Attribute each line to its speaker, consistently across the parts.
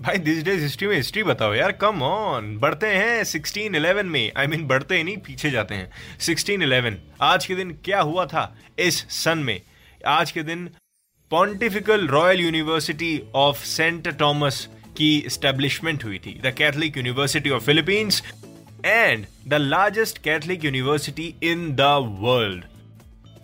Speaker 1: भाई this days history में history बताओ यार कम ऑन बढ़ते हैं 1611 में. आई I मीन mean, बढ़ते ही नहीं पीछे जाते हैं. 1611 आज के दिन क्या हुआ था इस सन में? आज के दिन Pontifical Royal University of Saint Thomas की स्टेब्लिशमेंट हुई थी. The Catholic University of Philippines and the largest Catholic university in the world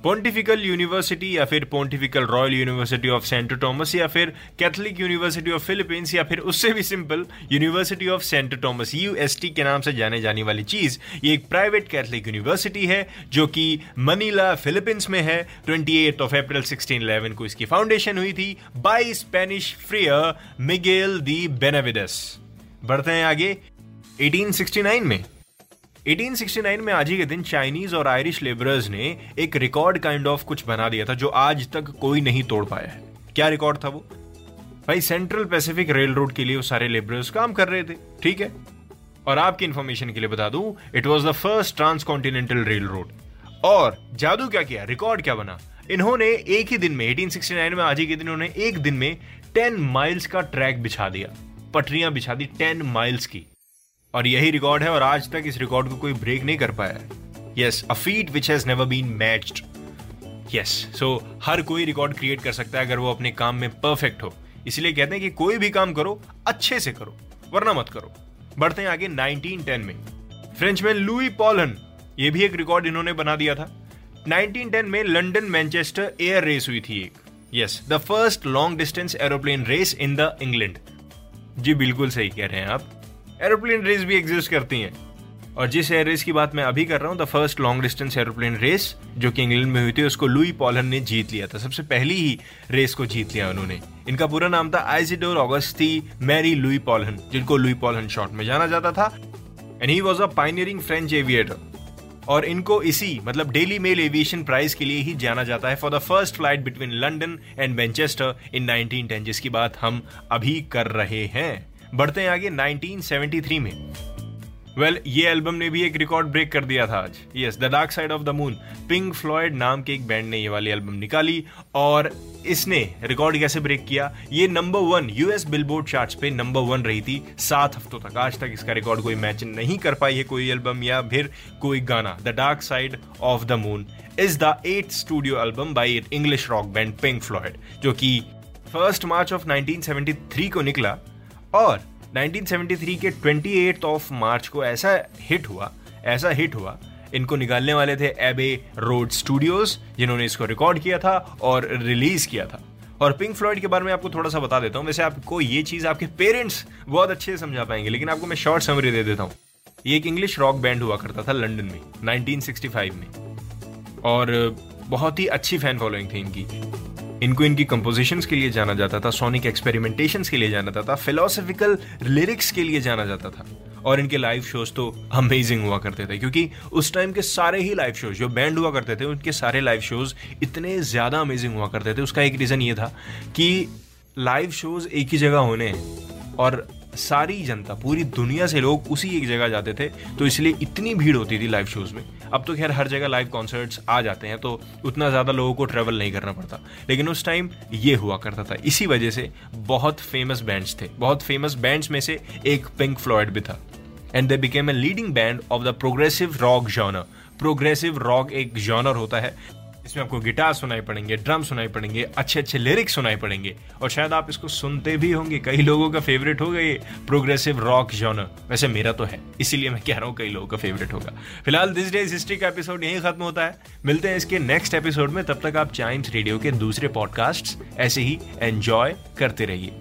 Speaker 1: Pontifical University या फिर Pontifical Royal University of Saint Thomas या फिर कैथलिक यूनिवर्सिटी ऑफ़ फिलीपींस या फिर उससे भी simple University of Saint Thomas UST के नाम से जाने जाने वाली चीज़, ये एक प्राइवेट कैथलिक यूनिवर्सिटी है, जो कि मनीला फिलीपींस में है। 28 ऑफ़ अप्रैल 1611 को इसकी फाउंडेशन हुई थी by Spanish friar Miguel de Benavides बढ़ते हैं आगे। 1869 में 1869 में आज ही के दिन चाइनीज़ और आयरिश लेबरर्स ने एक रिकॉर्ड काइंड ऑफ़ कुछ बना दिया था जो आज तक कोई नहीं तोड़ पाया है। क्या रिकॉर्ड था वो? भाई सेंट्रल पैसिफिक रेल रोड के लिए वो सारे लेबरर्स काम कर रहे थे, ठीक है? और आपकी इंफॉर्मेशन के लिए बता दूँ it was the first transcontinental railroad और जादू क्या किया? रिकॉर्ड क्या बना? इन्होंने एक ही दिन में 1869 में आज ही के दिन उन्होंने एक दिन में 10 माइल्स का ट्रैक बिछा दिया। पटरियाँ बिछा दी 10 माइल्स की। और यही रिकॉर्ड है और आज तक इस रिकॉर्ड को कोई ब्रेक नहीं कर पाया। Yes a feat which has never been matched yes so हर कोई रिकॉर्ड क्रिएट कर सकता है अगर वो अपने काम में परफेक्ट हो। इसलिए कहते हैं कि कोई भी काम करो, अच्छे से करो, वरना मत करो। बढ़ते हैं आगे 1910 में। फ्रेंचमैन लुई पॉलन ये भी एक रिकॉर्ड इन्होंने बना दिया था। 1910 में लंदन मैनचेस्टर एयर रेस हुई थी एक। Yes the first long distance aeroplane race in the England जी, बिल्कुल सही कह रहे हैं आप। एरोप्लेन रेस भी एग्जिस्ट करती हैं। और जिस एयर रेस की बात मैं अभी कर रहा हूँ, the first long distance aeroplane race, जो कि इंग्लैंड में हुई थी, उसको लुई पॉलन ने जीत लिया था। सबसे पहली ही रेस को जीत लिया उन्होंने। इनका पूरा नाम था Isidore Auguste Marie Louis Paulhan, जिनको लुई पॉलन शॉर्ट में जाना जाता था। And he was a pioneering French aviator और इनको इसी मतलब डेली मेल एविएशन प्राइज के लिए ही जाना जाता है for the first flight between London and Manchester in 1910 जिसकी बात हम अभी कर रहे हैं। बढ़ते हैं आगे 1973 में। वेल well, ये एल्बम ने भी एक रिकॉर्ड ब्रेक कर दिया था आज। Yes the Dark Side of the Moon Pink Floyd नाम के एक बैंड ने ये वाली एल्बम निकाली और इसने रिकॉर्ड कैसे ब्रेक किया? ये number one US billboard charts पे नंबर वन रही थी सात हफ्तों तक। आज तक इसका रिकॉर्ड कोई मैच नहीं कर पाई है कोई एल्बम या फिर कोई गाना। The Dark Side of the Moon is the eight studio album by English rock band Pink Floyd जो कि फ़र्स्ट मार्च ऑफ़ 1973 को निकला। और 1973 के 28 ऑफ़ मार्च को ऐसा हिट हुआ, ऐसा हिट हुआ, इनको निकालने वाले थे एबे रोड स्टूडियोज जिन्होंने इसको रिकॉर्ड किया था और रिलीज़ किया था। और पिंक फ्लॉइड के बारे में आपको थोड़ा सा बता देता हूँ। वैसे आपको ये चीज़ आपके पेरेंट्स बहुत अच्छे से समझा पाएँगे, लेकिन आपको मैं शॉर्ट समरी दे देता हूँ। ये एक इंग्लिश रॉक बैंड हुआ करता था लंदन में 1965 में। और बहुत ही अच्छी फ़ैन फॉलोइंग थी इनकी। इनको इनकी कंपोजिशंस के लिए जाना जाता था सोनिक एक्सपेरिमेंटेशंस के लिए जाना जाता था फिलोसफिकल लिरिक्स के लिए जाना जाता था। और इनके लाइव शोज़ तो अमेजिंग हुआ करते थे, क्योंकि उस टाइम के सारे ही लाइव शोज़ जो बैंड हुआ करते थे, उनके सारे लाइव शोज़ इतने ज़्यादा अमेजिंग हुआ करते थे। उसका एक रीज़न ये था कि लाइव शोज़ एक ही जगह होने और सारी जनता, पूरी दुनिया से लोग उसी एक जगह जाते थे तो इसलिए इतनी भीड़ होती थी लाइव शोज़ में। अब तो खैर हर जगह लाइव कॉन्सर्ट्स आ जाते हैं तो उतना ज़्यादा लोगों को ट्रेवल नहीं करना पड़ता। लेकिन उस टाइम ये हुआ करता था। इसी वजह से बहुत फ़ेमस बैंड्स थे। बहुत फ़ेमस बैंड्स में से एक पिंक फ्लॉयड भी था। And they became a leading band of the progressive rock genre progressive rock एक जॉनर होता है। इसमें आपको गिटार सुनाई पड़ेंगे, ड्रम सुनाई पड़ेंगे अच्छे अच्छे लिरिक्स सुनाई पड़ेंगे। और शायद आप इसको सुनते भी होंगे। कई लोगों का फेवरेट होगा ये प्रोग्रेसिव रॉक जॉनर वैसे मेरा तो है, इसीलिए मैं कह रहा हूँ कई लोगों का फेवरेट होगा। फ़िलहाल दिस डेज़ हिस्ट्री का एपिसोड यही खत्म होता है। मिलते हैं इसके नेक्स्ट एपिसोड में। तब तक आप चाइम्स रेडियो के दूसरे पॉडकास्ट ऐसे ही एंजॉय करते रहिए।